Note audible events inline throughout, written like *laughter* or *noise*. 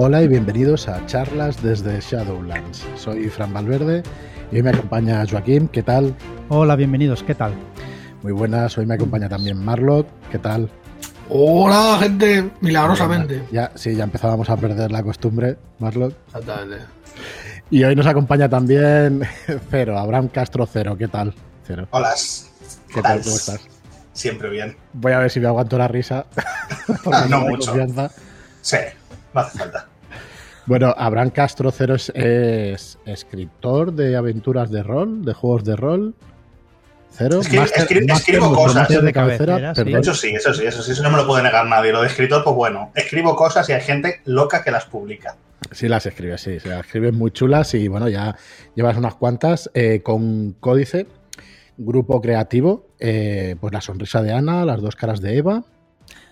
Hola y bienvenidos a charlas desde Shadowlands. Soy Fran Valverde y hoy me acompaña Joaquín. ¿Qué tal? Hola, bienvenidos. ¿Qué tal? Muy buenas. Hoy me acompaña también Marlock. ¿Qué tal? Hola, gente. Milagrosamente. Ya, sí, ya empezábamos a perder la costumbre, Marlock. Exactamente. Y hoy nos acompaña también *laughs* Cero, Abraham Castro Cero. ¿Qué tal? Cero. Hola. ¿Qué tal? ¿Cómo estás? Siempre bien. Voy a ver si me aguanto la risa. *laughs* *laughs* no mucho. Confianza. Sí, no hace falta. Bueno, Abraham Castro Cero es, es, escritor de aventuras de rol, de juegos de rol. Cero. Escri master, escri master escribo cosas. De cabecera, sí. Eso sí, eso sí, eso sí, eso no me lo puede negar nadie. Lo de escritor, pues bueno, escribo cosas y hay gente loca que las publica. Sí, las escribes, sí, se las escribes muy chulas y bueno, ya llevas unas cuantas eh, con códice, grupo creativo, eh, pues la sonrisa de Ana, las dos caras de Eva.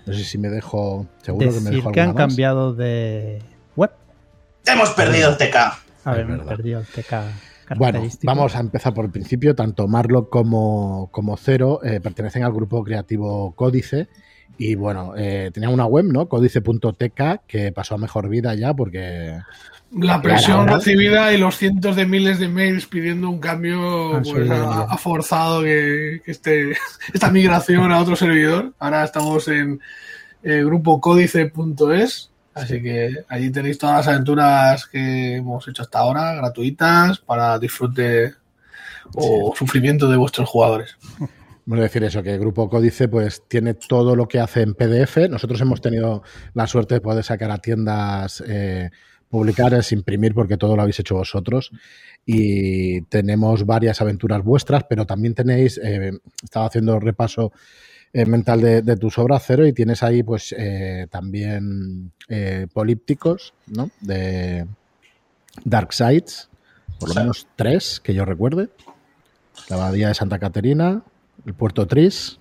No sé si me dejo, seguro Decir que me dejo que han más. cambiado de web. Hemos perdido el TK. A ver, hemos perdido el TK. Bueno, vamos a empezar por el principio. Tanto Marlock como, como Cero eh, pertenecen al grupo creativo Códice. Y bueno, eh, tenían una web, ¿no? Códice.tk que pasó a mejor vida ya porque La presión Claro. recibida y los cientos de miles de mails pidiendo un cambio Han pues, ha, forzado que, que este, *laughs* esta migración a otro servidor. Ahora estamos en eh, grupo códice.es. Así que allí tenéis todas las aventuras que hemos hecho hasta ahora, gratuitas, para disfrute o sufrimiento de vuestros jugadores. *laughs* Bueno, decir eso, que el Grupo Códice pues tiene todo lo que hace en PDF. Nosotros hemos tenido la suerte de poder sacar a tiendas, eh, publicar, es imprimir, porque todo lo habéis hecho vosotros. Y tenemos varias aventuras vuestras, pero también tenéis, eh, estaba haciendo repaso eh, mental de, de tus obras, Cero, y tienes ahí pues eh, también eh, polípticos, ¿no? De Dark Sides, por lo menos tres, que yo recuerde. La Abadía de Santa Caterina, el Puerto Tris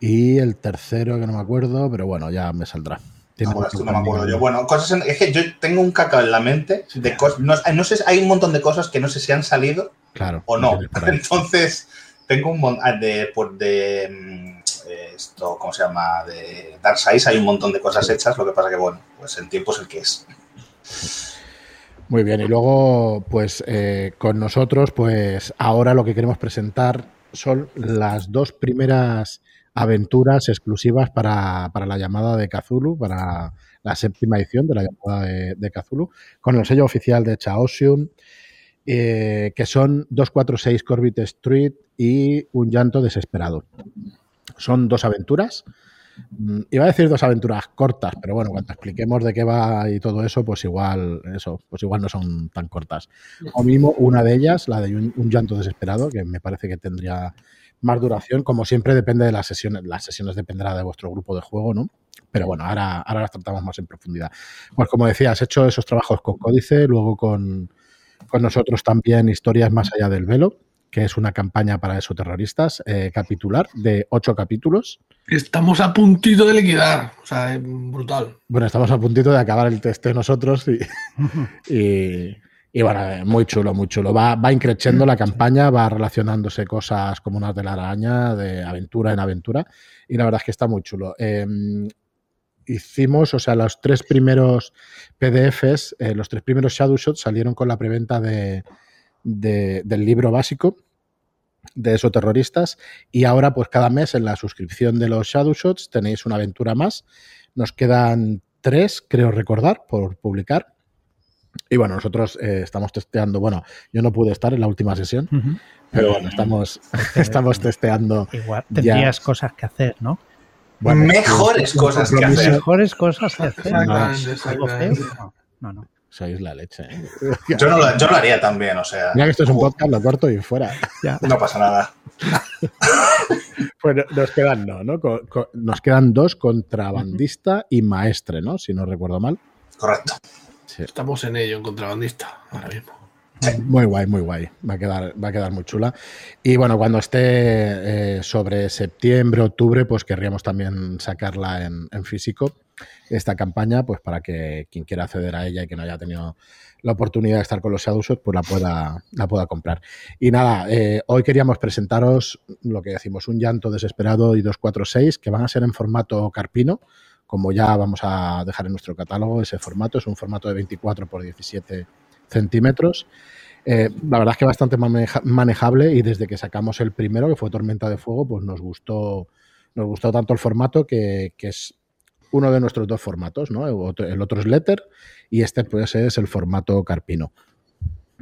y el tercero que no me acuerdo, pero bueno, ya me saldrá. No, esto no me acuerdo de- yo. Bueno, cosas en- es que yo tengo un cacao en la mente de cosas. No, no sé, hay un montón de cosas que no sé si han salido Claro. o no. *laughs* Entonces, tengo un montón de, por- de mm, eh, esto, ¿cómo se llama? De Dark Sides hay un montón de cosas hechas, lo que pasa que, bueno, pues el tiempo es el que es. Muy bien, y luego, pues eh, con nosotros, pues ahora lo que queremos presentar son las dos primeras aventuras exclusivas para, para la llamada de Cthulhu, para la séptima edición de la llamada de, Cthulhu, con el sello oficial de Chaosium, eh, que son 246 Corbett Street y Un llanto desesperado. Son dos aventuras. Mm, Iba a decir dos aventuras cortas, pero bueno, cuando expliquemos de qué va y todo eso, pues igual, eso, pues igual no son tan cortas. O mismo una de ellas, la de un, llanto desesperado, que me parece que tendría más duración. Como siempre, depende de las sesiones. Las sesiones dependerá de vuestro grupo de juego, ¿no? Pero bueno, ahora, ahora las tratamos más en profundidad. Pues como decía, has hecho esos trabajos con Códice, luego con, con nosotros también Historias más allá del velo, que es una campaña para esoterroristas eh, capitular de ocho capítulos. Estamos a puntito de liquidar. O sea, es brutal. Bueno, estamos a puntito de acabar el teste nosotros y, *laughs* y, y bueno, eh, muy chulo, muy chulo. Va, va increciendo la campaña, va relacionándose cosas como unas de la araña, de aventura en aventura, y la verdad es que está muy chulo. Eh, hicimos, o sea, los tres primeros PDFs, eh, los tres primeros Shadow Shots salieron con la preventa de, de- del libro básico de esos terroristas y ahora pues cada mes en la suscripción de los Shadow Shots tenéis una aventura más. Nos quedan tres, creo recordar, por publicar. Y bueno, nosotros eh, estamos testeando, bueno, yo no pude estar en la última sesión, pero bueno, estamos, *laughs* estamos testeando. Igual Ya. tendrías cosas que hacer, ¿no? bueno, Mejores cosas que hacer. Mejores cosas que hacer. Exactamente, ¿Algo feo? exactamente. No, no. no. Sois la leche. ¿eh? *laughs* Yo, no lo, yo lo haría también, o sea. Mira que esto es un jo, podcast, lo corto y fuera. Ya. No pasa nada. *laughs* Pues nos quedan, no, ¿no? Nos quedan dos, contrabandista y maestre, ¿no? Si no recuerdo mal. Correcto. Sí. Estamos en ello, en contrabandista, ahora mismo. Muy guay, muy guay. Va a quedar, va a quedar muy chula. Y bueno, cuando esté eh, sobre septiembre, octubre, pues querríamos también sacarla en, físico, esta campaña, pues para que quien quiera acceder a ella y que no haya tenido la oportunidad de estar con los Shadowshots, pues la pueda, la pueda comprar. Y nada, eh, hoy queríamos presentaros lo que decimos, un llanto desesperado y 246, que van a ser en formato carpino, como ya vamos a dejar en nuestro catálogo ese formato, es un formato de 24 por 17 centímetros. Eh, la verdad es que bastante maneja- manejable y desde que sacamos el primero, que fue Tormenta de Fuego, pues nos gustó, nos gustó tanto el formato que, es uno de nuestros dos formatos, ¿no? El otro, es Letter y este pues es el formato Carpino.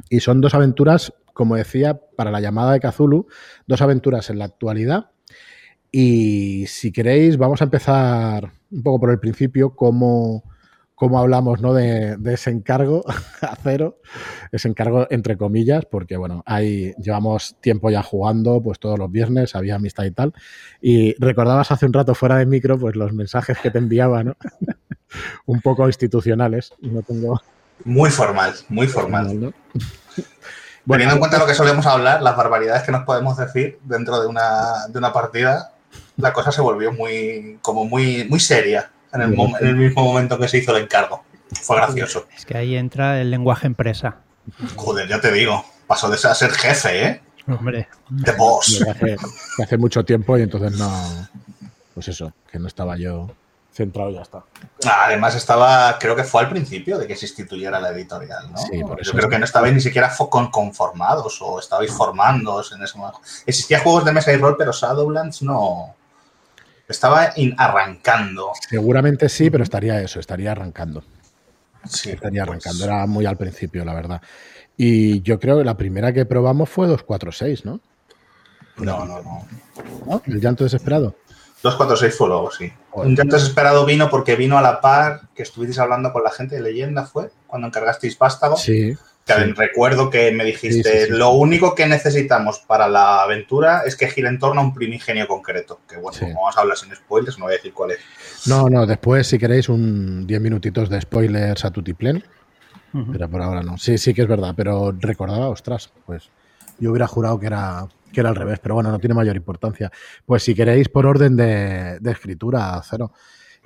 Y son dos aventuras, como decía, para la llamada de Cthulhu, dos aventuras en la actualidad. Y si queréis, vamos a empezar un poco por el principio, cómo, cómo hablamos ¿no? de, de ese encargo *laughs* a cero, ese encargo entre comillas, porque bueno, ahí llevamos tiempo ya jugando, pues todos los viernes había amistad y tal. Y recordabas hace un rato fuera de micro, pues los mensajes que te enviaba, ¿no? *laughs* un poco institucionales. No tengo. Muy formal, muy formal. ¿no? *laughs* Teniendo en cuenta lo que solemos hablar, las barbaridades que nos podemos decir dentro de una, de una partida, la cosa se volvió muy, como muy, muy seria en el, mom- en el mismo momento que se hizo el encargo. Fue gracioso. Es que ahí entra el lenguaje empresa. Joder, ya te digo, pasó de ser a ser jefe, ¿eh? Hombre, De boss. hace, mucho tiempo y entonces no. Pues eso, que no estaba yo centrado y ya está. Ah, Además estaba, creo que fue al principio de que se instituyera la editorial, ¿no? Sí, por eso. Yo creo que no estabais ni siquiera fo- con- conformados o estabais formándoos en ese momento. Existía juegos de mesa y rol, pero Shadowlands no. Estaba arrancando. Seguramente sí, pero estaría eso, estaría arrancando. Sí, Estaría pues, arrancando, era muy al principio, la verdad. Y yo creo que la primera que probamos fue 246, ¿no? No, no, no. ¿No? El llanto desesperado. 246 fue luego, sí. Joder. Un llanto desesperado vino porque vino a la par que estuvisteis hablando con la gente de leyenda, ¿fue? Cuando encargasteis Vástago. Sí. Que sí. recuerdo que me dijiste, Sí, sí, sí. lo único que necesitamos para la aventura es que gire en torno a un primigenio concreto. Que bueno, Sí. como vamos a hablar sin spoilers, no voy a decir cuál es. No, no, después, si queréis, un 10 minutitos de spoilers a Tutiplen, ujú. pero por ahora no. Sí, sí que es verdad, pero recordaba, ostras, pues yo hubiera jurado que era, que era al revés, pero bueno, no tiene mayor importancia. Pues si queréis, por orden de, de escritura, cero.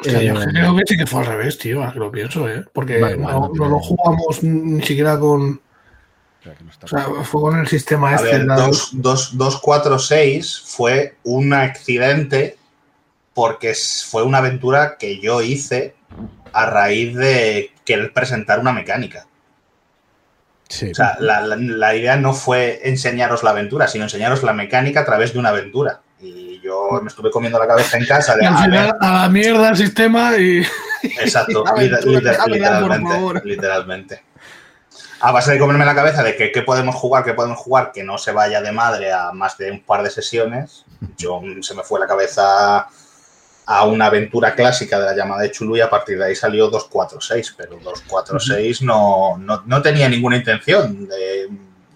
Eh, yo creo que sí que fue al revés, tío, que lo pienso, ¿eh? Porque no, no no tiene- lo jugamos ni siquiera con. O sea, fue con el sistema A este. ver, la- 246 fue un accidente porque fue una aventura que yo hice a raíz de querer presentar una mecánica. sí. O sea, la, la- la idea no fue enseñaros la aventura, sino enseñaros la mecánica a través de una aventura. Y yo me estuve comiendo la cabeza en casa de, al a ver, final, a la mierda el sistema y. *laughs* Exacto, liter- liter- literalmente, literalmente. A base de comerme la cabeza de que qué podemos jugar, qué podemos jugar, que no se vaya de madre a más de un par de sesiones, yo mm, se me fue la cabeza a una aventura clásica de la llamada de Chulu y a partir de ahí salió 246, pero 246 no, no, no tenía ninguna intención de,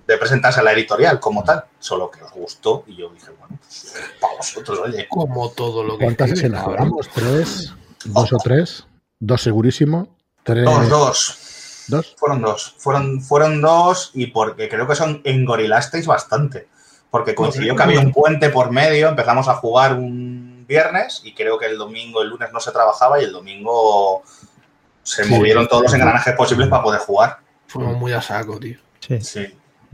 de presentarse a la editorial como tal, solo que os gustó y yo dije, bueno, pues, para vosotros, oye. Como todo lo que. ¿Cuántas cabrón. jugamos? ¿Tres? ¿Dos o tres? ¿Dos segurísimo? ¿Tres? Dos, dos. ¿Dos? Fueron dos. Fueron, fueron dos y porque creo que son engorilasteis bastante. Porque coincidió que había un puente por medio, empezamos a jugar un viernes y creo que el domingo, el lunes no se trabajaba y el domingo se Sí. movieron todos los engranajes posibles para poder jugar. Fuimos muy a saco, tío. Sí. Sí.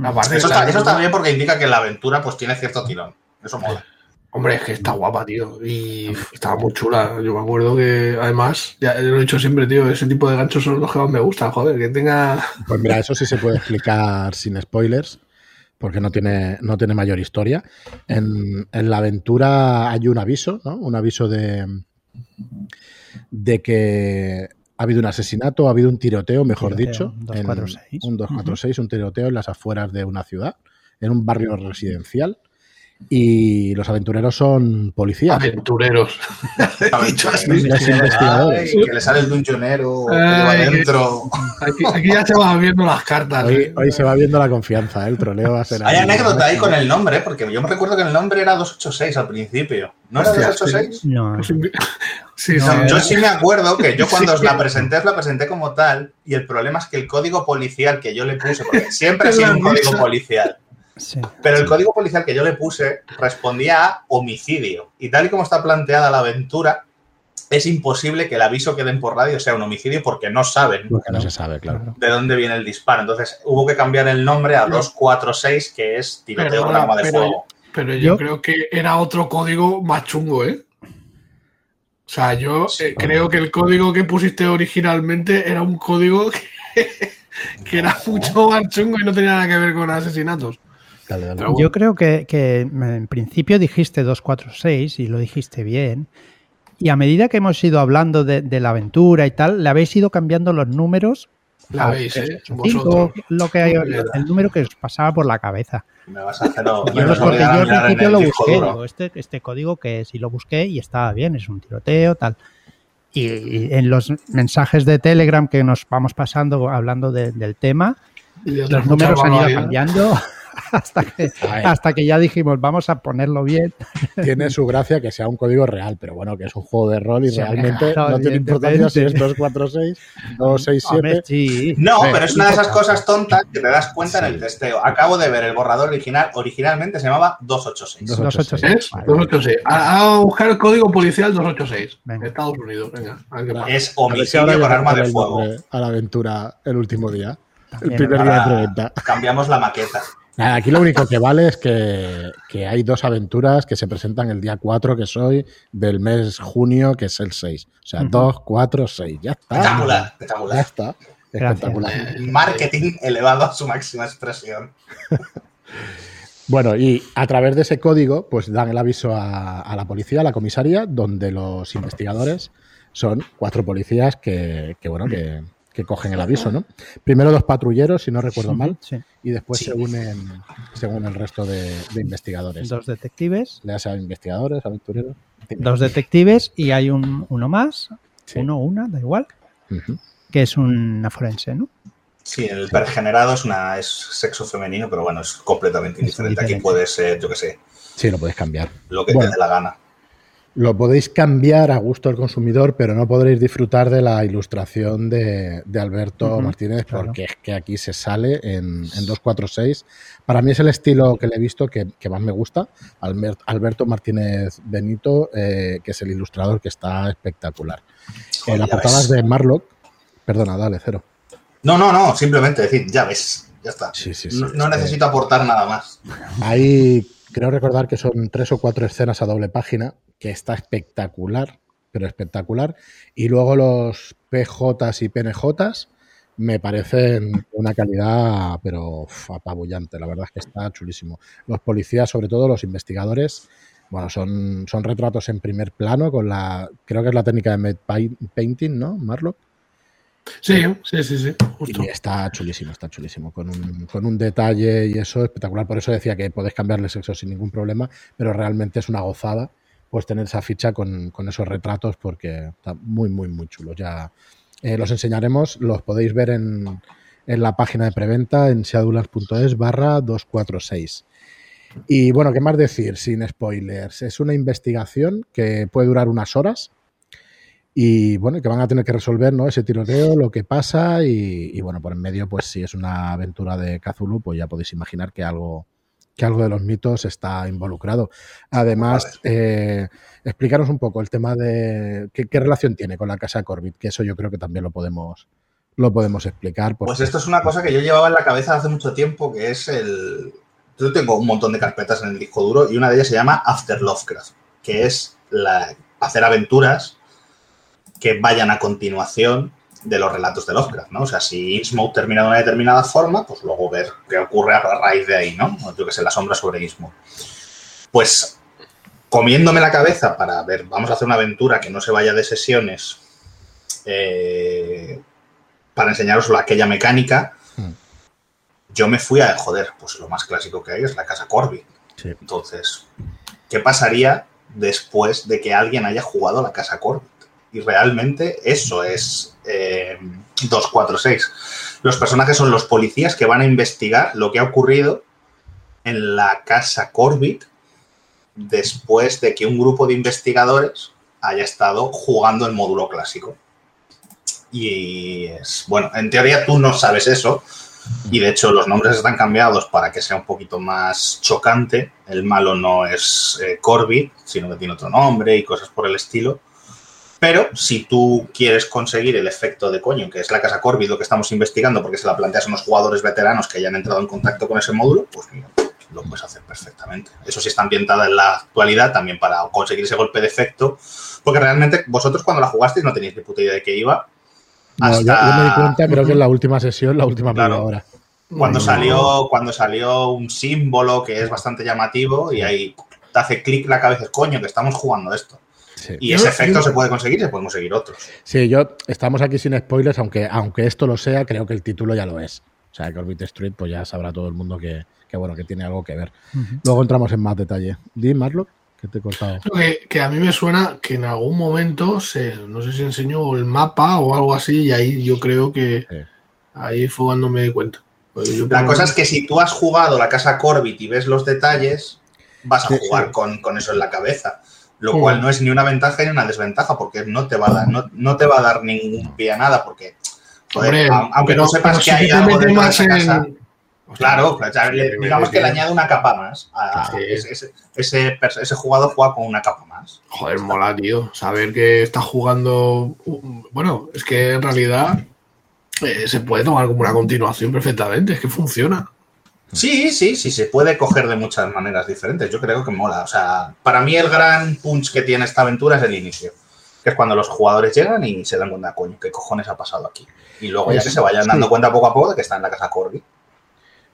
Aparte, Eso está, eso está bien porque indica que la aventura pues tiene cierto tirón. Eso mola. Hombre, es que está guapa, tío. Y estaba muy chula. Yo me acuerdo que, además, ya lo he dicho siempre, tío, ese tipo de ganchos son los que más me gustan, joder, que tenga. Pues mira, eso sí se puede explicar sin spoilers, porque no tiene, no tiene mayor historia. En, en la aventura hay un aviso, ¿no? Un aviso de, de que ha habido un asesinato, ha habido un tiroteo, mejor Tiroteo, dicho. un en- 246. un 246, un tiroteo en las afueras de una ciudad, en un barrio residencial. Y los aventureros son policías. Aventureros. *laughs* Dicho así. Los investigadores. Ay, que le sale el dungeonero adentro. Aquí, aquí ya se van viendo las cartas. Hoy, ¿eh? hoy se va viendo la confianza, ¿eh? el troleo va a ser Hay anécdota ahí con el nombre, ¿eh? porque yo me recuerdo que el nombre era 286 al principio. ¿No era Hostia, 286? No. Pues *laughs* Sí, No, sí. No, era- yo sí me acuerdo que yo *laughs* cuando os la presenté, os la presenté como tal, y el problema es que el código policial que yo le puse, porque siempre ha Es sido un código policial, Sí. pero el código policial que yo le puse respondía a homicidio. Y tal y como está planteada la aventura, es imposible que el aviso que den por radio sea un homicidio porque no saben Porque no se sabe, claro. Claro. de dónde viene el disparo. Entonces hubo que cambiar el nombre a Pero- 246, que es tiroteo con Perdona, arma de pero- fuego. Pero yo, Yo- creo que era otro código más chungo, ¿eh? O sea, yo eh, creo que el código que pusiste originalmente era un código *laughs* que, que era mucho más chungo y no tenía nada que ver con asesinatos. Dale, dale. Yo creo que, que en principio dijiste 246 y lo dijiste bien. Y a medida que hemos ido hablando de, de la aventura y tal, le habéis ido cambiando los números. La a veis, ¿eh? cinco, Vosotros. lo que hay- el número que os pasaba por la cabeza. Me vas a hacer. me Yo, porque yo al principio lo busqué, digo, este, este código que sí lo busqué y estaba bien, es un tiroteo, tal. Y, y en los mensajes de Telegram que nos vamos pasando hablando de- del tema, los números han ido cambiando *laughs* *laughs* hasta que, hasta que ya dijimos, vamos a ponerlo bien. *laughs* Tiene su gracia que sea un código real, pero bueno, que es un juego de rol y Sí, realmente claro, no tiene importancia si es 246, 267. Hombre, sí. No, Sí, pero es una de esas cosas tontas que te das cuenta en el testeo. Acabo de ver el borrador original. Originalmente se llamaba 286. 286. ¿Es? Vale. 286. A, a buscar el código policial 286. Venga. Estados Unidos. Venga. Es si homicidio con arma de fuego. A la aventura el último día. El primer día de preventa. cambiamos la maqueta. Nada, aquí lo único que vale es que, que hay dos aventuras que se presentan el día 4, que soy, del mes junio, que es el 6. O sea, Ujú. 2, 4, 6. Ya está. Espectacular, Ya espectacular. está. Espectacular. Marketing elevado a su máxima expresión. *laughs* Bueno, y a través de ese código, pues dan el aviso a, a la policía, a la comisaría, donde los investigadores son cuatro policías que, que, bueno, que, que cogen el aviso, ¿no? Primero dos patrulleros, si no recuerdo mal, Sí. y después Sí. se unen según el resto de, de investigadores. Dos detectives, Le hace a investigadores, aventureros. dos detectives y hay un, uno más, Sí. uno o una, da igual, que es una forense, ¿no? Sí, el pergenerado es, una, es sexo femenino, pero bueno, es completamente Es indiferente. Aquí puede ser, yo qué sé, Sí, lo podéis cambiar. lo que Bueno. te dé la gana. Lo podéis cambiar a gusto del consumidor, pero no podréis disfrutar de la ilustración de, de Alberto Martínez, claro. porque es que aquí se sale en, en 246. Para mí es el estilo que le he visto que, que más me gusta. Albert- Alberto Martínez Benito, eh, que es el ilustrador que está espectacular. Joder, en las portadas ves. de Marlock, perdona, dale, cero. No, no, no, simplemente decir, ya ves, ya está. Sí, sí, sí. no no necesito aportar nada más. Hay, creo recordar que son tres o cuatro escenas a doble página, que está espectacular, pero espectacular. Y luego los PJs y PNJs me parecen una calidad, pero uf, apabullante. La verdad es que está chulísimo. Los policías, sobre todo los investigadores, bueno, son, son retratos en primer plano con la, creo que es la técnica de paint- painting, ¿no, Marlock? Sí, sí, sí, sí. Justo. Y está chulísimo, está chulísimo, con un, con un detalle y eso espectacular. Por eso decía que podéis cambiarle sexo sin ningún problema, pero realmente es una gozada pues tener esa ficha con, con esos retratos porque está muy, muy, muy chulo. Ya eh, los enseñaremos, los podéis ver en, en la página de preventa en seadulas.es barra 246. Y bueno, ¿qué más decir sin spoilers? Es una investigación que puede durar unas horas y bueno, que van a tener que resolver ¿no? ese tiroteo, lo que pasa y, y, bueno, por en medio, pues si es una aventura de Cthulhu, pues ya podéis imaginar que algo, que algo de los mitos está involucrado. Además, eh, explícanos un poco el tema de qué, qué, relación tiene con la casa Corbett, que eso yo creo que también lo podemos, lo podemos explicar. Pues esto es una cosa que yo llevaba en la cabeza hace mucho tiempo, que es el... Yo tengo un montón de carpetas en el disco duro y una de ellas se llama After Lovecraft, que es la, hacer aventuras que vayan a continuación de los relatos de Lovecraft, ¿no? O sea, si Innsmouth termina de una determinada forma, pues luego ver qué ocurre a raíz de ahí, ¿no? Yo que sé, la sombra sobre Innsmouth. Pues comiéndome la cabeza para ver, vamos a hacer una aventura que no se vaya de sesiones eh, para enseñaros aquella mecánica, Hmm. yo me fui a, joder, pues lo más clásico que hay es la casa Corby. Sí. Entonces, ¿qué pasaría después de que alguien haya jugado la casa Corby? Y realmente eso es eh, 246. Los personajes son los policías que van a investigar lo que ha ocurrido en la casa Corbett después de que un grupo de investigadores haya estado jugando el módulo clásico. Y es, bueno, en teoría tú no sabes eso. Y de hecho los nombres están cambiados para que sea un poquito más chocante. El malo no es eh, sino que tiene otro nombre y cosas por el estilo. Pero si tú quieres conseguir el efecto de coño, que es la casa Corbett lo que estamos investigando, porque se la planteas a unos jugadores veteranos que hayan entrado en contacto con ese módulo, pues mira, lo puedes hacer perfectamente. Eso sí está ambientada en la actualidad también para conseguir ese golpe de efecto, porque realmente vosotros cuando la jugasteis no teníais ni puta idea de qué iba. No, yo, yo me di cuenta, creo que en la última sesión, la última Claro. media hora. Cuando No. salió, cuando salió un símbolo que es bastante llamativo y ahí te hace clic la cabeza, coño, que estamos jugando esto. Sí. Y ese efecto se puede conseguir y se pueden conseguir otros. Sí, yo estamos aquí sin spoilers, aunque, aunque esto lo sea, creo que el título ya lo es. O sea, que Orbit Street, pues ya sabrá todo el mundo que, que, bueno, que tiene algo que ver. Luego entramos en más detalle. Di, Marlock, que te he cortado. Que, que a mí me suena que en algún momento se, no sé si enseñó el mapa o algo así, y ahí yo creo que Sí. ahí fue cuando me di cuenta. Pues La cosa es que si tú has jugado la casa Corbit y ves los detalles, vas a jugar con, con eso en la cabeza. Lo Sí. cual no es ni una ventaja ni una desventaja, porque no te va a dar, no, no te va a dar ningún pie a nada, porque joder, Hombre, aunque pero- tú sepas que hay algo de más esa casa, en- Claro, digamos que le añade una capa más. a- Sí. ese, ese- jugador juega con una capa más. Joder, mola, tío. Saber que está jugando. Bueno, es que en realidad eh, se puede tomar como una continuación perfectamente. Es que funciona. Sí, sí, sí, se puede coger de muchas maneras diferentes. Yo creo que mola. O sea, para mí el gran punch que tiene esta aventura es el inicio. Que es cuando los jugadores llegan y se dan cuenta, coño, ¿qué cojones ha pasado aquí? Y luego ya Es- que se vayan sí. dando cuenta poco a poco de que está en la casa Corby.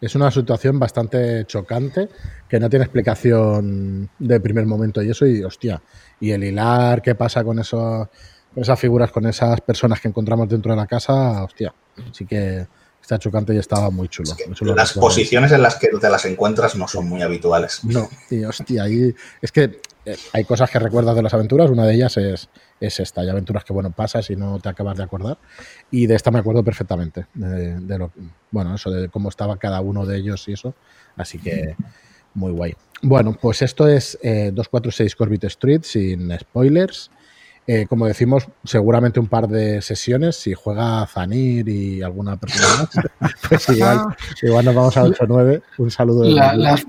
Es una situación bastante chocante que no tiene explicación de primer momento y eso, y hostia, y el hilar que pasa con, eso, con esas figuras, con esas personas que encontramos dentro de la casa, hostia, sí que está chocante y estaba muy chulo. Es que las posiciones en las que te las encuentras no son muy habituales. No, y hostia, ahí es que eh, hay cosas que recuerdas de las aventuras, una de ellas es, es esta, hay aventuras que bueno, pasas y no te acabas de acordar, y de esta me acuerdo perfectamente, de, de lo, bueno, eso, de cómo estaba cada uno de ellos y eso, así que muy guay. Bueno, pues esto es eh, 246 Corbett Street, sin spoilers. Eh, como decimos, seguramente un par de sesiones, si juega Zanir y alguna persona más, *laughs* pues igual, igual nos vamos a 8-9. Un saludo. La- las-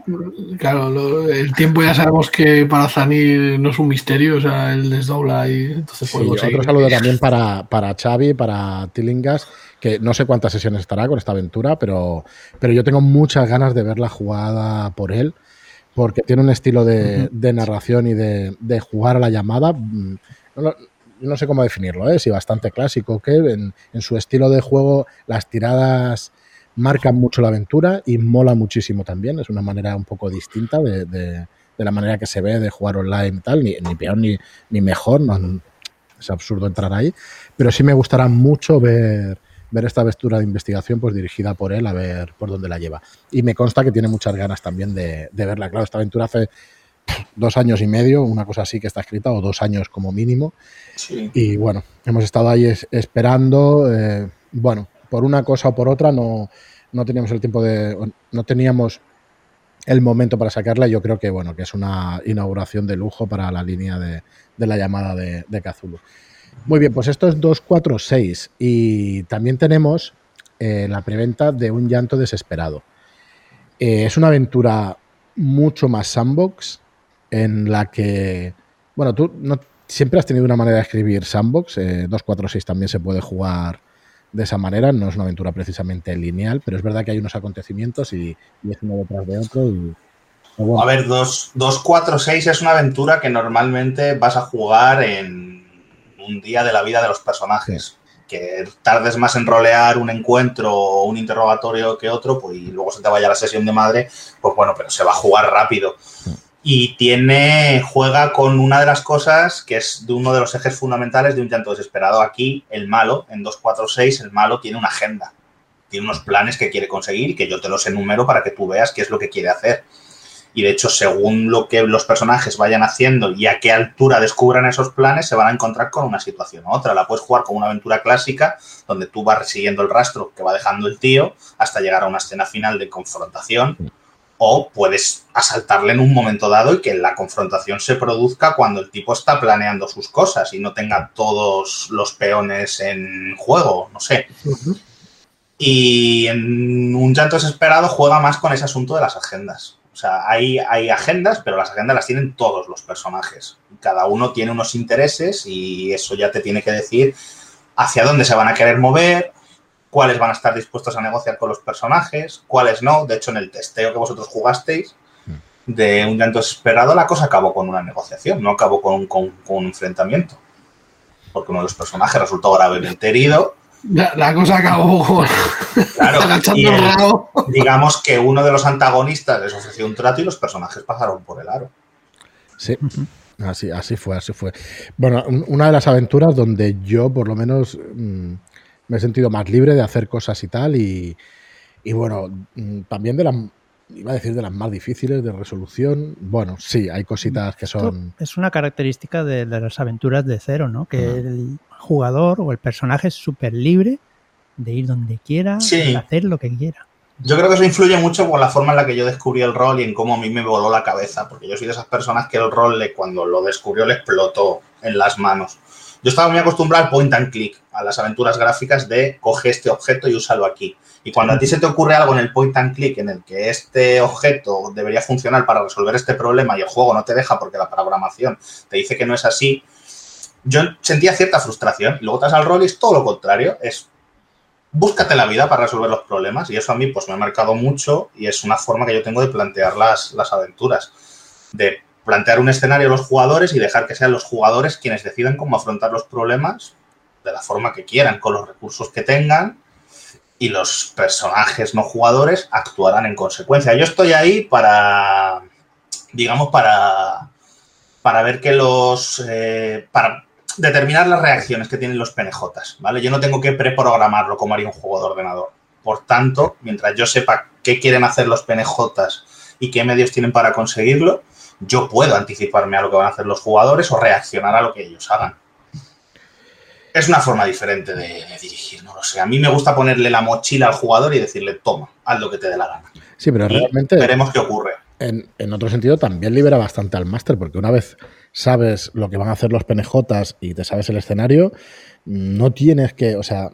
claro, lo- el tiempo ya sabemos que para Zanir no es un misterio, o sea, él desdobla y entonces Sí, otro saludo también para, para Xavi, para Tilingas, que no sé cuántas sesiones estará con esta aventura, pero, pero yo tengo muchas ganas de verla jugada por él, porque tiene un estilo de, de narración y de, de jugar a la llamada. No sé cómo definirlo, ¿eh? si bastante clásico, que en, en su estilo de juego las tiradas marcan mucho la aventura y mola muchísimo también. Es una manera un poco distinta de, de- de la manera que se ve de jugar online y tal, ni, ni peor ni, ni mejor, no, es absurdo entrar ahí, pero sí me gustará mucho ver, ver esta aventura de investigación pues dirigida por él, a ver por dónde la lleva. Y me consta que tiene muchas ganas también de, de verla. Claro, esta aventura hace dos años y medio, una cosa así que está escrita, o dos años como mínimo, Sí. y bueno, hemos estado ahí es- esperando. eh, bueno, por una cosa o por otra no, no teníamos el tiempo de. No teníamos el momento para sacarla. y Yo creo que bueno, que es una inauguración de lujo para la línea de, de la llamada de, de Cthulhu. Muy bien, pues esto es 246. Y también tenemos eh, la preventa de Un llanto desesperado. Eh, es una aventura mucho más sandbox en la que. Bueno, tú no, siempre has tenido una manera de escribir sandbox. eh, 246 también se puede jugar de esa manera. No es una aventura precisamente lineal, pero es verdad que hay unos acontecimientos y, y es uno detrás de otro. Y, bueno, A ver, 246 es una aventura que normalmente vas a jugar en un día de la vida de los personajes. Que tardes más en rolear un encuentro o un interrogatorio que otro, pues y luego se te vaya la sesión de madre, pues bueno, pero se va a jugar rápido. Y tiene, juega con una de las cosas que es de uno de los ejes fundamentales de un llanto desesperado. Aquí, el malo, en 246, el malo tiene una agenda. Tiene unos planes que quiere conseguir que yo te los enumero para que tú veas qué es lo que quiere hacer. Y de hecho, según lo que los personajes vayan haciendo y a qué altura descubran esos planes, se van a encontrar con una situación u otra. La puedes jugar como una aventura clásica, donde tú vas siguiendo el rastro que va dejando el tío hasta llegar a una escena final de confrontación. O puedes asaltarle en un momento dado y que la confrontación se produzca cuando el tipo está planeando sus cosas y no tenga todos los peones en juego, no sé. Y en un llanto desesperado juega más con ese asunto de las agendas. O sea, hay, hay agendas, pero las agendas las tienen todos los personajes. Cada uno tiene unos intereses y eso ya te tiene que decir hacia dónde se van a querer mover cuáles van a estar dispuestos a negociar con los personajes, cuáles no. De hecho, en el testeo que vosotros jugasteis de un llanto desesperado, la cosa acabó con una negociación, no acabó con un, con, con un enfrentamiento. Porque uno de los personajes resultó gravemente herido la, la cosa acabó Claro, *laughs* agachando y el digamos que uno de los antagonistas les ofreció un trato y los personajes pasaron por el aro. Sí, así, así fue, así fue. Bueno, un- una de las aventuras donde yo, por lo menos, mm, me he sentido más libre de hacer cosas y tal, y, y bueno, mm, también de las, iba a decir, de las más difíciles de resolución. Bueno, sí, hay cositas que Esto son... es una característica de, de las aventuras de cero, ¿no? Que el jugador o el personaje es súper libre de ir donde quiera, Sí. de hacer lo que quiera. Yo creo que eso influye mucho por la forma en la que yo descubrí el rol y en cómo a mí me voló la cabeza, porque yo soy de esas personas que el rol, le, cuando lo descubrió, le explotó en las manos. Yo estaba muy acostumbrado al point and click, a las aventuras gráficas de coge este objeto y úsalo aquí. Y cuando a ti se te ocurre algo en el point and click en el que este objeto debería funcionar para resolver este problema y el juego no te deja porque la programación te dice que no es así, yo sentía cierta frustración. Luego tras al rol y es todo lo contrario, es búscate la vida para resolver los problemas y eso a mí pues me ha marcado mucho y es una forma que yo tengo de plantear las, las aventuras, de plantear un escenario a los jugadores y dejar que sean los jugadores quienes decidan cómo afrontar los problemas de la forma que quieran, con los recursos que tengan y los personajes no jugadores actuarán en consecuencia. Yo estoy ahí para, digamos, para, para ver que los... eh, para determinar las reacciones que tienen los PNJs, ¿vale? Yo no tengo que preprogramarlo como haría un juego de ordenador. Por tanto, mientras yo sepa qué quieren hacer los PNJs y qué medios tienen para conseguirlo, yo puedo anticiparme a lo que van a hacer los jugadores o reaccionar a lo que ellos hagan. Es una forma diferente de, de dirigir, no lo sé. A mí me gusta ponerle la mochila al jugador y decirle, toma, haz lo que te dé la gana. Sí, pero Y realmente... veremos qué ocurre. En, en otro sentido, también libera bastante al máster, porque una vez sabes lo que van a hacer los PNJs y te sabes el escenario, no tienes que, o sea,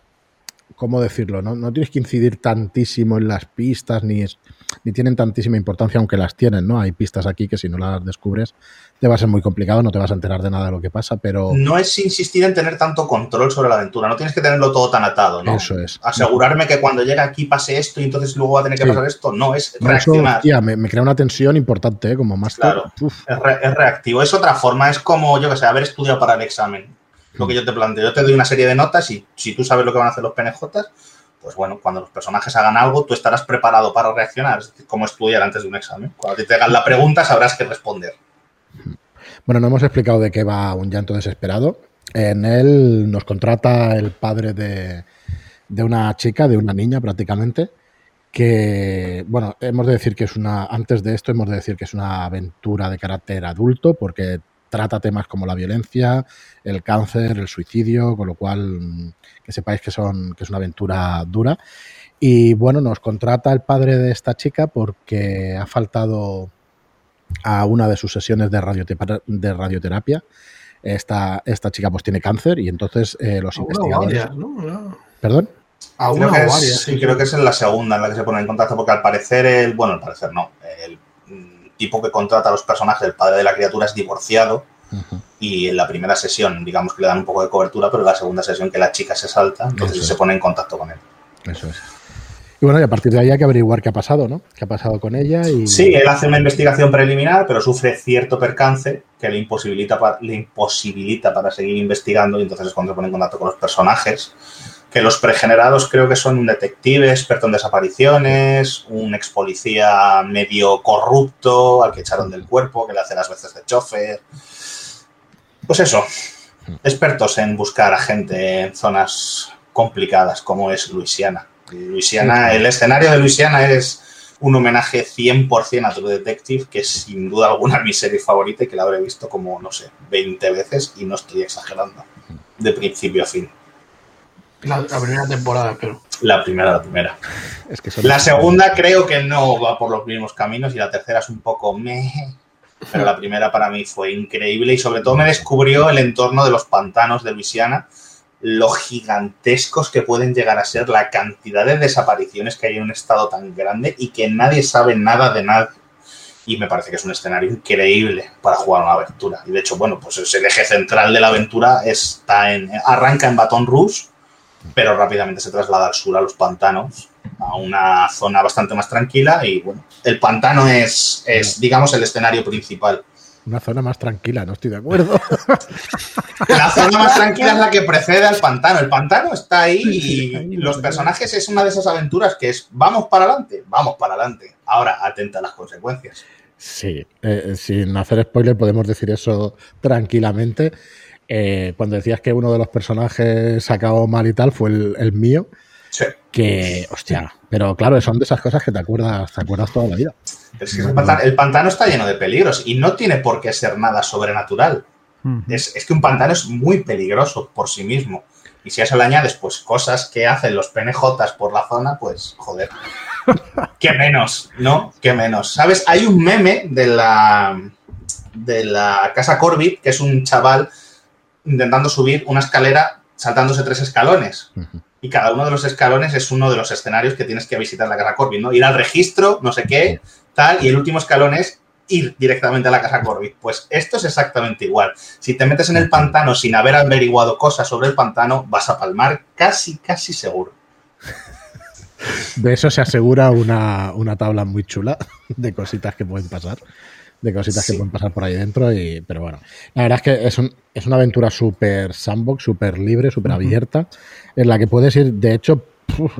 ¿cómo decirlo? No, no tienes que incidir tantísimo en las pistas, ni, es- ni tienen tantísima importancia, aunque las tienen, ¿no? Hay pistas aquí que si no las descubres te va a ser muy complicado, no te vas a enterar de nada de lo que pasa, pero No es insistir en tener tanto control sobre la aventura, no tienes que tenerlo todo tan atado, ¿no? eso es. asegurarme que cuando llegue aquí pase esto y entonces luego va a tener que Sí. pasar esto. No, es eso, reaccionar. me, me crea una tensión importante, ¿eh? Como máster. Claro. Uf, Es, re- es reactivo. Es otra forma, es como, yo que sé, haber estudiado para el examen. Lo que yo te planteo. Yo te doy una serie de notas y si tú sabes lo que van a hacer los PNJs, pues bueno, cuando los personajes hagan algo, tú estarás preparado para reaccionar. Es como estudiar antes de un examen. Cuando te hagan la pregunta, sabrás qué responder. Bueno, no hemos explicado de qué va un llanto desesperado. En él nos contrata el padre de, de una chica, de una niña prácticamente, que, bueno, hemos de decir que es una, antes de esto hemos de decir que es una aventura de carácter adulto, porque trata temas como la violencia, el cáncer, el suicidio, con lo cual que sepáis que, son, que es una aventura dura. Y bueno, nos contrata el padre de esta chica porque ha faltado a una de sus sesiones de, radiote- de radioterapia. Esta, esta chica pues tiene cáncer y entonces eh, los A una o investigadores... varias, ¿no? No. ¿Perdón? A Creo una que, o es, sí, creo que es en la segunda en la que se pone en contacto, porque al parecer, el, bueno, al parecer no, el tipo que contrata a los personajes, el padre de la criatura, es divorciado Y en la primera sesión, digamos que le dan un poco de cobertura, pero en la segunda sesión que la chica se salta, entonces se pone en contacto con él. Eso es. Y bueno, y a partir de ahí hay que averiguar qué ha pasado, ¿no? ¿Qué ha pasado con ella? Y... Sí, él hace una investigación preliminar, pero sufre cierto percance que le imposibilita, pa- le imposibilita para seguir investigando y entonces es cuando se pone en contacto con los personajes, que los pregenerados creo que son un detective experto en desapariciones, un ex policía medio corrupto al que echaron del cuerpo, que le hace las veces de chofer. Pues eso, expertos en buscar a gente en zonas complicadas como es Luisiana. Luisiana, el escenario de Luisiana es un homenaje 100% a True Detective, que es sin duda alguna mi serie favorita y que la habré visto como, no sé, 20 veces y no estoy exagerando, de principio a fin. La, la primera temporada, pero. La primera, la primera. Es que son- La segunda creo que no va por los mismos caminos y la tercera es un poco meh, pero la primera para mí fue increíble y sobre todo me descubrió el entorno de los pantanos de Luisiana, lo gigantescos que pueden llegar a ser, la cantidad de desapariciones que hay en un estado tan grande y que nadie sabe nada de nada. Y me parece que es un escenario increíble para jugar una aventura. Y de hecho, bueno, pues es el eje central de la aventura está en, arranca en Baton Rouge, pero rápidamente se traslada al sur, a los pantanos, a una zona bastante más tranquila y bueno, el pantano es, es digamos, el escenario principal. Una zona más tranquila, no estoy de acuerdo. *laughs* La zona más tranquila es la que precede al pantano. El pantano está ahí y los personajes es una de esas aventuras que es vamos para adelante, vamos para adelante. Ahora, atenta a las consecuencias. Sí, eh, sin hacer spoiler podemos decir eso tranquilamente. Eh, cuando decías que uno de los personajes acabó mal y tal, fue el, el mío. Sí. Que, hostia, pero claro, son de esas cosas que te acuerdas, te acuerdas toda la vida. Es que el, pantano, el pantano está lleno de peligros y no tiene por qué ser nada sobrenatural. Es, es que un pantano es muy peligroso por sí mismo. Y si a eso le añades pues cosas que hacen los penejotas por la zona, pues joder. *laughs* ¿Qué menos? ¿No? ¿Qué menos? ¿Sabes? Hay un meme de la de la casa Corbett, que es un chaval intentando subir una escalera saltándose tres escalones. Y cada uno de los escalones es uno de los escenarios que tienes que visitar la casa Corbett, ¿no? Ir al registro, no sé qué, tal, y el último escalón es ir directamente a la casa Corbett. Pues esto es exactamente igual. Si te metes en el pantano sin haber averiguado cosas sobre el pantano, vas a palmar casi, casi seguro. De eso se asegura una, una tabla muy chula de cositas que pueden pasar. De cositas Sí. que pueden pasar por ahí dentro. Y, pero bueno, la verdad es que es, un- es una aventura súper sandbox, súper libre, súper abierta, en la que puedes ir, de hecho,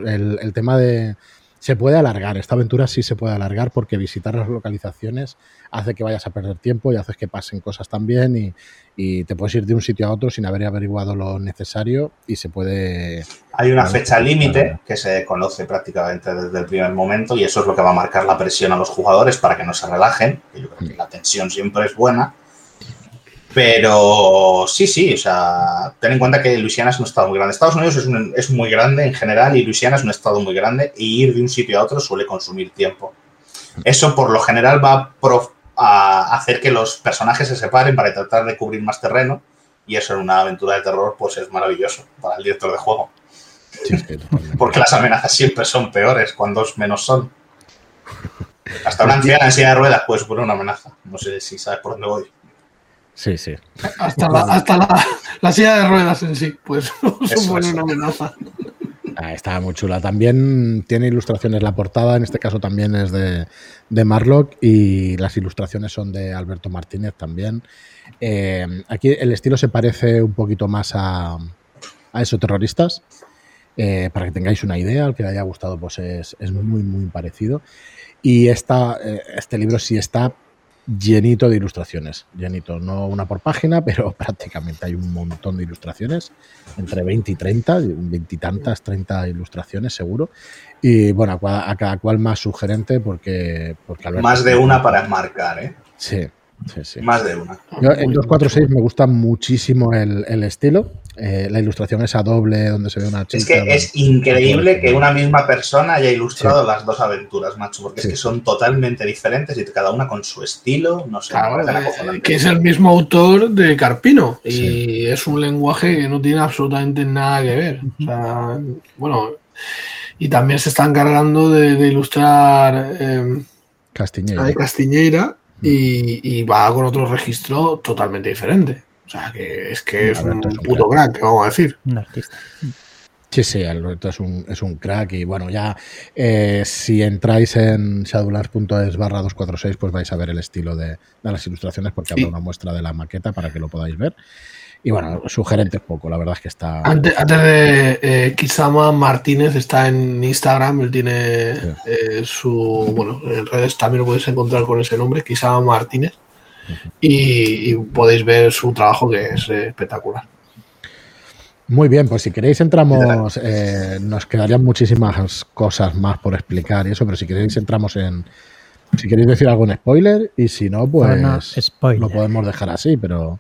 el, el tema de... Se puede alargar, esta aventura sí se puede alargar porque visitar las localizaciones hace que vayas a perder tiempo y haces que pasen cosas también y, y te puedes ir de un sitio a otro sin haber averiguado lo necesario y se puede... Hay una Vale. fecha límite que se conoce prácticamente desde el primer momento y eso es lo que va a marcar la presión a los jugadores para que no se relajen. que Yo creo que la tensión siempre es buena. Pero sí, sí, o sea, ten en cuenta que Luisiana es un estado muy grande. Estados Unidos es, un- es muy grande en general y Luisiana es un estado muy grande y ir de un sitio a otro suele consumir tiempo. Eso por lo general va a hacer que los personajes se separen para tratar de cubrir más terreno y eso en una aventura de terror pues es maravilloso para el director de juego. Sí. *laughs* Porque las amenazas siempre son peores cuando menos son. Hasta una anciana en silla de ruedas puede suponer una amenaza. No sé si sabes por dónde voy. Sí, sí. Hasta, la, hasta la, la silla de ruedas en sí, pues *laughs* supone una amenaza. Ah, está muy chula. También tiene ilustraciones la portada, en este caso también es de, de Marlock y las ilustraciones son de Alberto Martínez también. Eh, aquí el estilo se parece un poquito más a, a esos terroristas. Eh, para que tengáis una idea, al que le haya gustado, pues es, es muy, muy parecido. Y esta, eh, este libro sí está llenito de ilustraciones. Llenito, no una por página, *laughs* pero prácticamente hay un montón de ilustraciones, entre 20 y 30, 20 y tantas, 30 ilustraciones seguro. Y bueno, a, cada cual más sugerente porque... porque Alberto- Más de una para enmarcar, ¿eh? Sí, sí, sí. Más de una. Yo, en 246 me gusta muchísimo el, el estilo. Eh, la ilustración esa doble donde se ve una chica. Es que es increíble que una misma persona haya ilustrado las dos aventuras, macho, porque Sí. es que son totalmente diferentes y cada una con su estilo, no sé, Claro, eh, que es el mismo autor de Carpino y Sí. es un lenguaje que no tiene absolutamente nada que ver. O sea, bueno, y también se está encargando de, de ilustrar eh, Castiñeira. a de Castiñeira y, y va con otro registro totalmente diferente. O sea, que es que es un Alberto es un puto crack, vamos a decir. Un artista. Sí, sí, Alberto es un, es un crack y bueno, ya eh, si entráis en shadowlands.es barra 246 pues vais a ver el estilo de, de las ilustraciones porque Sí. habrá una muestra de la maqueta para que lo podáis ver. Y bueno, sugerente es poco, la verdad es que está... Antes, antes de eh, Kisama Martínez está en Instagram, él tiene Sí. eh, su, bueno, en redes también lo podéis encontrar con ese nombre, Kisama Martínez, y, y podéis ver su trabajo que es eh, espectacular. Muy bien, pues si queréis entramos, eh, nos quedarían muchísimas cosas más por explicar y eso, pero si queréis entramos en... Si queréis decir algún spoiler y si no, pues No, no, spoiler. lo podemos dejar así, pero...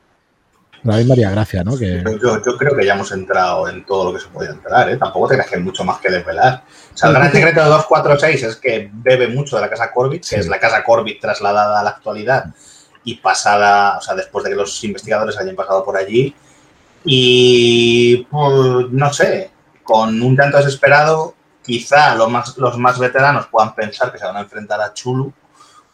A mí me haría gracia, ¿no? Que, Yo, creo que ya hemos entrado en todo lo que se puede entrar, ¿eh? Tampoco te creas que hay mucho más que desvelar. O sea, el gran secreto de 246 es que bebe mucho de la casa Corbett, Sí. que es la casa Corbett trasladada a la actualidad y pasada, o sea, después de que los investigadores hayan pasado por allí. Y, pues, no sé, con un tanto desesperado, quizá los más, los más veteranos puedan pensar que se van a enfrentar a Chulu,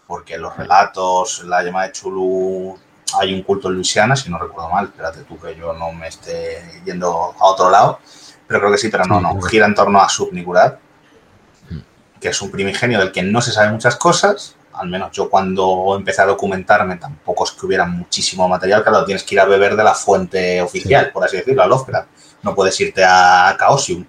porque los relatos, la llamada de Chulu, hay un culto en Luisiana, si no recuerdo mal, espérate tú que yo no me esté yendo a otro lado, pero creo que sí, pero no, no. Gira en torno a Subnigurat, que es un primigenio del que no se sabe muchas cosas. Al menos yo cuando empecé a documentarme tampoco es que hubiera muchísimo material, claro, tienes que ir a beber de la fuente oficial, por así decirlo, a Lovecraft. No puedes irte a Chaosium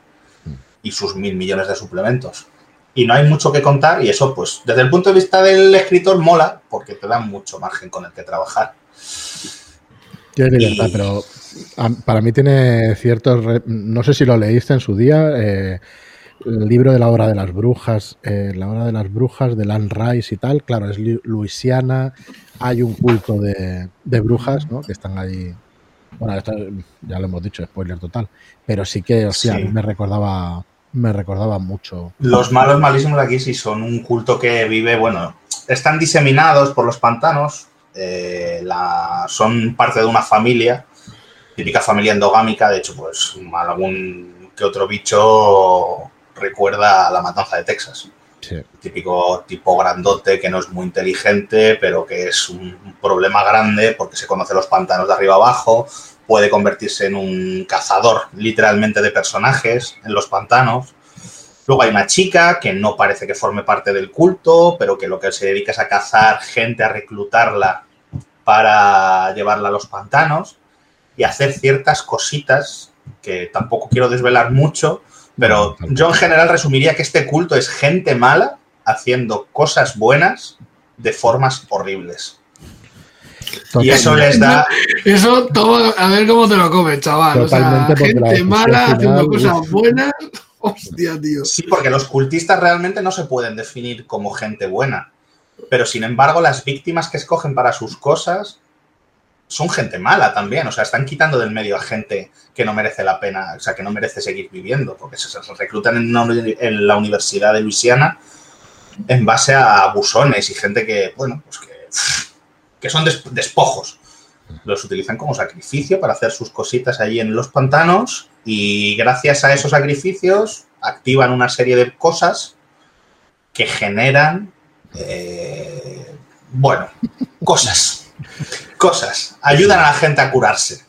y sus mil millones de suplementos. Y no hay mucho que contar y eso, pues, desde el punto de vista del escritor mola porque te da mucho margen con el que trabajar. Tiene libertad, pero para mí tiene ciertos... No sé si lo leíste en su día, eh, el libro de la hora de las brujas, eh, la hora de las brujas de Land Rice y tal, claro, es Luisiana, hay un culto de, brujas, ¿no? Que están ahí... Bueno, esto ya lo hemos dicho, spoiler total, pero sí que, o sea, me recordaba me recordaba mucho. Los malos malísimos aquí sí son un culto que vive, bueno, están diseminados por los pantanos, eh, la, son parte de una familia, típica familia endogámica, de hecho, pues algún que otro bicho recuerda a la matanza de Texas. Típico tipo grandote que no es muy inteligente, pero que es un problema grande porque se conoce los pantanos de arriba abajo, puede convertirse en un cazador literalmente de personajes en los pantanos. Luego hay una chica que no parece que forme parte del culto, pero que lo que se dedica es a cazar gente, a reclutarla para llevarla a los pantanos y hacer ciertas cositas que tampoco quiero desvelar mucho, pero yo en general resumiría que este culto es gente mala haciendo cosas buenas de formas horribles. Y eso les da. Eso, todo, a ver cómo te lo comes, chaval. o sea, gente mala haciendo cosas buenas. *laughs* Hostia, tío. Sí, porque los cultistas realmente no se pueden definir como gente buena. Pero sin embargo, las víctimas que escogen para sus cosas son gente mala también. O sea, están quitando del medio a gente que no merece la pena, o sea, que no merece seguir viviendo. Porque se, reclutan en, la Universidad de Luisiana en base a abusones y gente que, bueno, pues que que son despojos. Los utilizan como sacrificio para hacer sus cositas allí en los pantanos y gracias a esos sacrificios activan una serie de cosas que generan, eh, bueno, cosas, cosas, ayudan a la gente a curarse.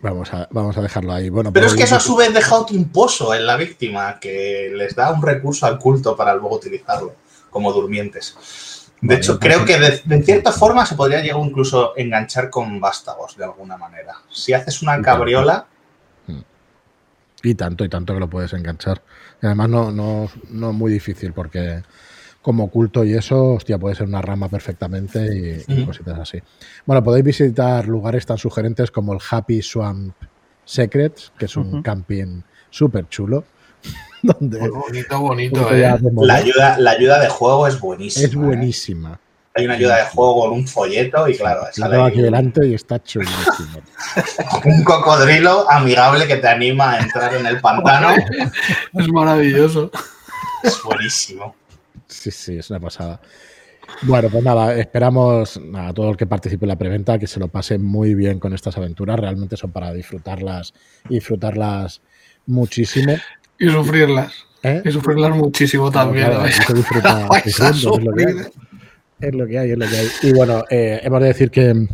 Vamos a, vamos a dejarlo ahí. Bueno, Pero es que eso a su vez deja otro imposo en la víctima que les da un recurso al culto para luego utilizarlo como durmientes. De hecho, creo que de, cierta forma se podría llegar incluso a enganchar con vástagos de alguna manera. Si haces una cabriola. Mm. Y tanto, y tanto que lo puedes enganchar. Y además no, no, no muy difícil porque como culto y eso, hostia, puede ser una rama perfectamente y, cositas así. Bueno, podéis visitar lugares tan sugerentes como el Happy Swamp Secrets, que es un camping súper chulo *laughs* bonito, bonito. Eh. La, ayuda, la ayuda de juego es buenísima. Es buenísima. Hay una ayuda de juego con un folleto y claro, sale aquí delante y está chulísimo. *laughs* un cocodrilo amigable que te anima a entrar en el pantano. *laughs* es maravilloso. Es buenísimo. Sí, sí, es una pasada. Bueno, pues nada, esperamos a todo el que participe en la preventa que se lo pase muy bien con estas aventuras. Realmente son para disfrutarlas, disfrutarlas muchísimo. Y sufrirlas. ¿Eh? Y sufrirlas muchísimo también. es, lo que hay, es lo que hay. Y bueno, eh, hemos de decir que,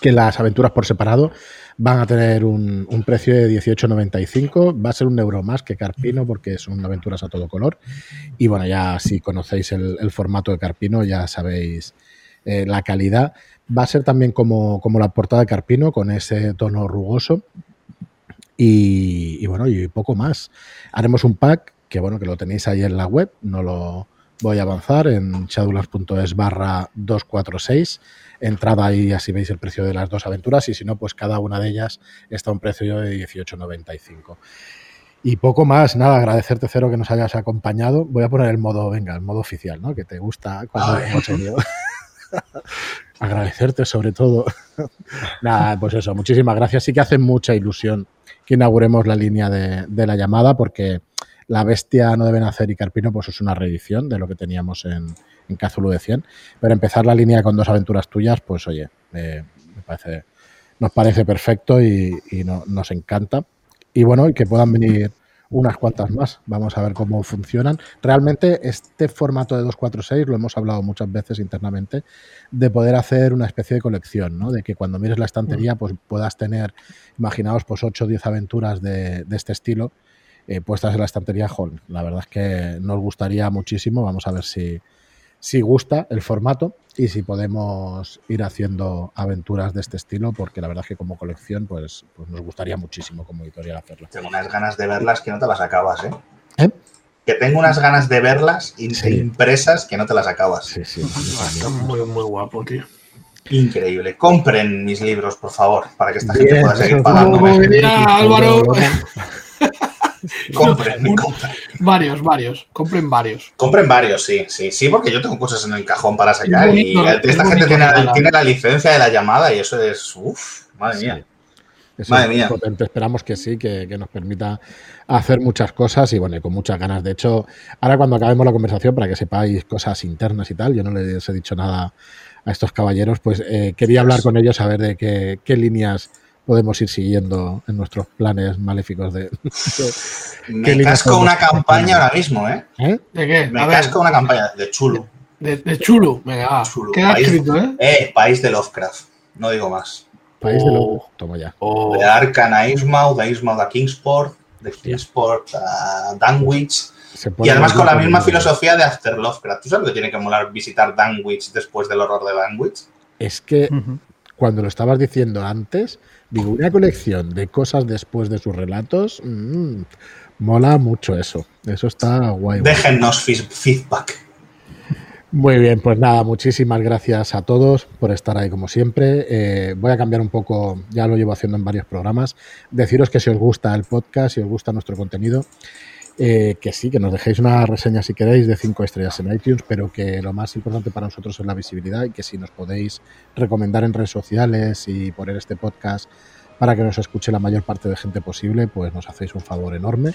que las aventuras por separado van a tener un, precio de 18,95. Va a ser un euro más que Carpino porque son aventuras a todo color. Y bueno, ya si conocéis el, formato de Carpino ya sabéis eh, la calidad. Va a ser también como, como la portada de Carpino con ese tono rugoso y, bueno, y poco más. Haremos un pack que bueno, que lo tenéis ahí en la web, no lo voy a avanzar en shadowlands.es barra 246. Entrada ahí así veis el precio de las dos aventuras y si no, pues cada una de ellas está a un precio de 18,95. Y poco más, nada, agradecerte Cero que nos hayas acompañado. Voy a poner el modo, venga, el modo oficial, ¿no? Que te gusta cuando hemos *laughs* agradecerte sobre todo. *laughs* nada, pues eso, muchísimas gracias. Sí que hace mucha ilusión que inauguremos la línea de, la llamada porque La Bestia no deben hacer y Carpino pues es una reedición de lo que teníamos en, en Cazulu de 100. Pero empezar la línea con dos aventuras tuyas, pues oye, eh, me parece, nos parece perfecto y, nos encanta. Y bueno, y que puedan venir unas cuantas más. Vamos a ver cómo funcionan. Realmente este formato de 246 lo hemos hablado muchas veces internamente, de poder hacer una especie de colección, ¿no? De que cuando mires la estantería pues puedas tener, imaginaos, pues 8 o 10 aventuras de, de este estilo eh, puestas en la estantería Hall. La verdad es que nos gustaría muchísimo. Vamos a ver si, si gusta el formato y si podemos ir haciendo aventuras de este estilo, porque la verdad es que como colección, pues, pues nos gustaría muchísimo como editorial hacerlo. Tengo unas ganas de verlas que no te las acabas, ¿eh? ¿Eh? Que tengo unas ganas de verlas Sí. impresas que no te las acabas. Sí, sí. Está muy, muy guapo, tío. Increíble. Compren mis libros, por favor, para que esta gente pueda seguir pagando. Álvaro, *laughs* Compren, compren. varios, varios. Compren varios. Compren varios, sí, sí, sí, porque yo tengo cosas en el cajón para sacar Es y bonito, esta gente tiene, la licencia de la llamada y eso es, uff, madre Sí. mía. Eso Madre es muy mía. potente. Esperamos que sí, que, que nos permita hacer muchas cosas y bueno, y con muchas ganas. De hecho, ahora cuando acabemos la conversación, para que sepáis cosas internas y tal, yo no les he dicho nada a estos caballeros, pues eh, quería hablar con ellos a ver de qué, qué líneas podemos ir siguiendo en nuestros planes maléficos de... *laughs* ¿Qué Me casco una campaña ahora mismo, ¿eh? ¿Eh? ¿De qué? Me A ver, casco una campaña de chulo. de, de Chulu. Venga, va. Chulo. Queda País- escrito, ¿eh? Eh, país de Lovecraft, no digo más. País de Oh. los... Toma ya. O De Arcan a Innsmouth, de Innsmouth a Kingsport, de Kingsport a pone Y además con la misma filosofía de After Lovecraft. ¿Tú sabes lo que tiene que molar visitar Dunwich después del horror de Dunwich? Es que cuando lo estabas diciendo antes, digo, una colección de cosas después de sus relatos, mm, mola mucho eso. Eso está guay. Déjennos feedback. Muy bien, pues nada, muchísimas gracias a todos por estar ahí como siempre. Eh, voy a cambiar un poco, ya lo llevo haciendo en varios programas. Deciros que si os gusta el podcast, si os gusta nuestro contenido, eh, que sí, que nos dejéis una reseña si queréis de 5 estrellas en iTunes, pero que lo más importante para nosotros es la visibilidad y que si nos podéis recomendar en redes sociales y poner este podcast para que nos escuche la mayor parte de gente posible, pues nos hacéis un favor enorme.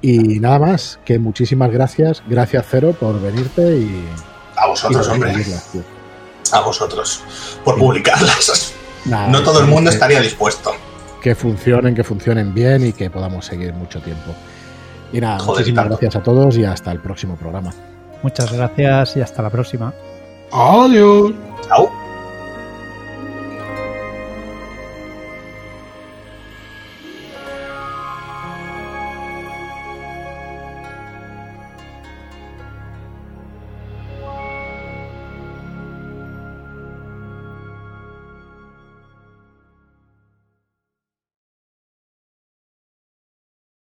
Y nada más, que muchísimas gracias. Gracias, Cero, por venirte y, A y vosotros, por hombre. tío. A vosotros. Por publicarlas. Nada, No todo el mundo que- estaría dispuesto. Que funcionen, que funcionen bien y que podamos seguir mucho tiempo. Y nada, Joder, muchísimas tanto. gracias a todos y hasta el próximo programa. Muchas gracias y hasta la próxima. Adiós. Chao.